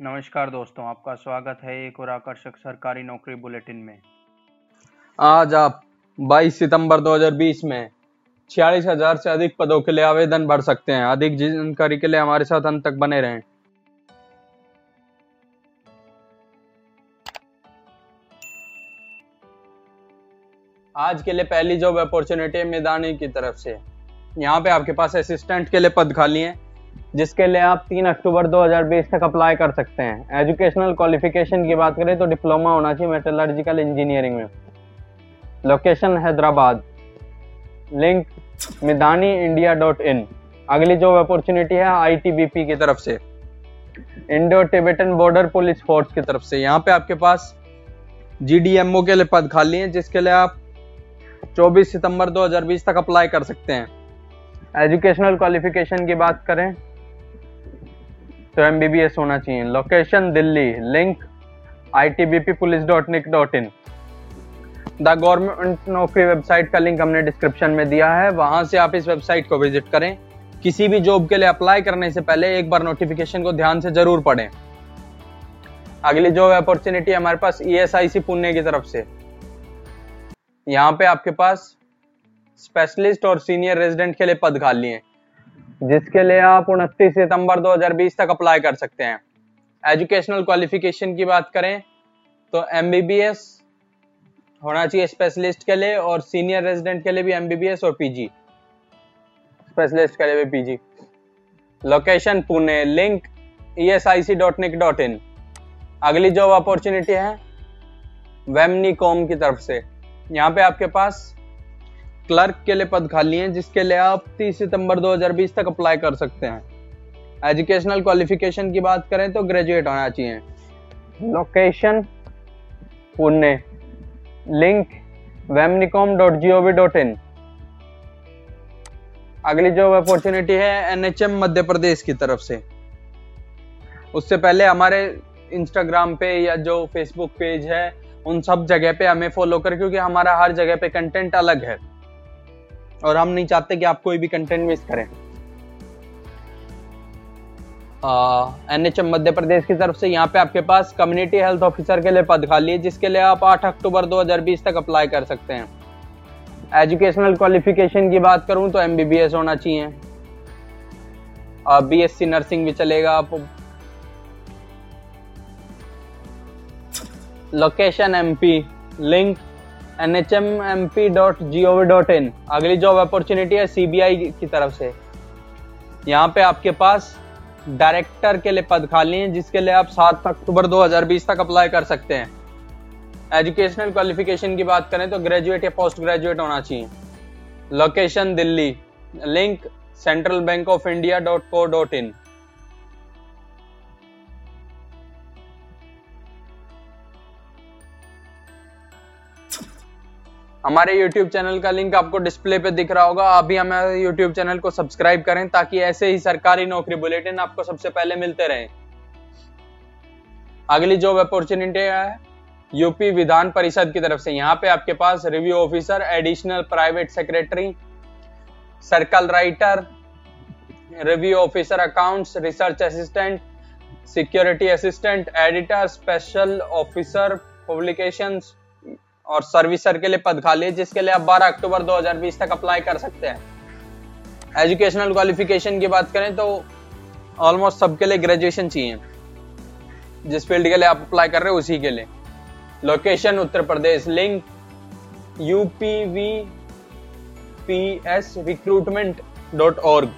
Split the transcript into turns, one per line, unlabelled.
नमस्कार दोस्तों, आपका स्वागत है एक और आकर्षक सरकारी नौकरी बुलेटिन में।
आज आप 22 सितंबर 2020 में छियालीस हज़ार से अधिक पदों के लिए आवेदन भर सकते हैं। अधिक जानकारी के लिए हमारे साथ अंत तक बने रहें। आज के लिए पहली जॉब अपॉर्चुनिटी है मैदानी की तरफ़ से। यहाँ पे आपके पास असिस्टेंट के लिए पद खाली हैं। जिसके लिए आप 3 अक्टूबर 2020 तक अप्लाई कर सकते हैं। एजुकेशनल क्वालिफिकेशन की बात करें तो डिप्लोमा होना चाहिए मेटलर्जिकल इंजीनियरिंग में। Location Hyderabad. Link Midhani India dot in अगली जॉब अपॉर्चुनिटी है आईटीबीपी की तरफ़ से। Indo Tibetan border police force की तरफ़ से। यहाँ पे आपके पास जीडीएमओ के लिए पद खाली हैं, जिसके लिए आप 24 सितंबर 2020 तक अप्लाई कर सकते हैं। एजुकेशनल क्वालिफिकेशन की बात करें तो एम होना चाहिए। Location Delhi. Link I T B P police dot nic dot in the government नौकरी वेबसाइट का लिंक हमने डिस्क्रिप्शन में दिया है। वहाँ से आप इस वेबसाइट को विज़िट करें। किसी भी जॉब के लिए अप्लाई करने से पहले एक बार नोटिफिकेशन को ध्यान से ज़रूर पढ़ें। अगली जॉब अपॉर्चुनिटी हमारे पास ई एस आई सी पुणे की तरफ़ से। यहाँ पे आपके पास स्पेशलिस्ट और सीनियर रेजिडेंट के लिए पद खाली हैं। जिसके लिए आप उनतीस सितंबर 2020 तक अप्लाई कर सकते हैं। एजुकेशनल क्वालिफिकेशन की बात करें तो एमबीबीएस होना चाहिए स्पेशलिस्ट के लिए और सीनियर रेजिडेंट के लिए भी एमबीबीएस और पीजी स्पेशलिस्ट के लिए भी PG location Pune link E S I C dot nic dot in अगली जॉब अपॉर्चुनिटी है वेमनी कॉम की तरफ़ से। यहाँ पे आपके पास क्लर्क के लिए पद खाली हैं, जिसके लिए आप 30 सितंबर 2020 तक अप्लाई कर सकते हैं। एजुकेशनल क्वालिफिकेशन की बात करें तो ग्रेजुएट होना चाहिए। Location Pune link VAMNICOM dot G O V dot in अगली जो अपॉर्चुनिटी है एनएचएम मध्य प्रदेश की तरफ़ से। उससे पहले हमारे इंस्टाग्राम पे या जो फेसबुक पेज है, उन सब जगह पे हमें फॉलो करें, क्योंकि हमारा हर जगह पे कंटेंट अलग है। और हम नहीं चाहते कि आप कोई भी कंटेंट मिस करें। N H M Madhya Pradesh की तरफ़ से यहाँ पे आपके पास कम्युनिटी हेल्थ ऑफिसर के लिए पद खाली है, जिसके लिए आप 8 अक्टूबर 2020 तक अप्लाई कर सकते हैं। एजुकेशनल क्वालिफिकेशन की बात करूँ तो एमबीबीएस होना चाहिए। बीएससी नर्सिंग भी चलेगा आप। Location MP link N H M M P dot G O V dot in अगली जॉब अपॉर्चुनिटी है सीबीआई की तरफ़ से। यहाँ पे आपके पास डायरेक्टर के लिए पद खाली हैं, जिसके लिए आप सात अक्टूबर 2020 तक अप्लाई कर सकते हैं। एजुकेशनल क्वालिफिकेशन की बात करें तो ग्रेजुएट या पोस्ट ग्रेजुएट होना चाहिए। Location Delhi. Link central bank of India dot co dot in हमारे YouTube चैनल का लिंक आपको डिस्प्ले पे दिख रहा होगा। आप भी हमारे YouTube चैनल को सब्सक्राइब करें ताकि ऐसे ही सरकारी नौकरी बुलेटिन आपको सबसे पहले मिलते रहे। अगली जॉब अपॉर्चुनिटी है। यूपी विधान परिषद की तरफ़ से। यहाँ पे आपके पास review officer additional private secretary circle writer review officer accounts research assistant security assistant editor special officer publications और सर्विसर के लिए पद खाली है, जिसके लिए आप 12 अक्टूबर 2020 तक अप्लाई कर सकते हैं। एजुकेशनल क्वालिफिकेशन की बात करें तो ऑलमोस्ट सबके लिए ग्रेजुएशन चाहिए। जिस फ़ील्ड के लिए आप अप्लाई कर रहे हो, उसी के लिए। Location Uttar Pradesh link UPV P S recruitment dot org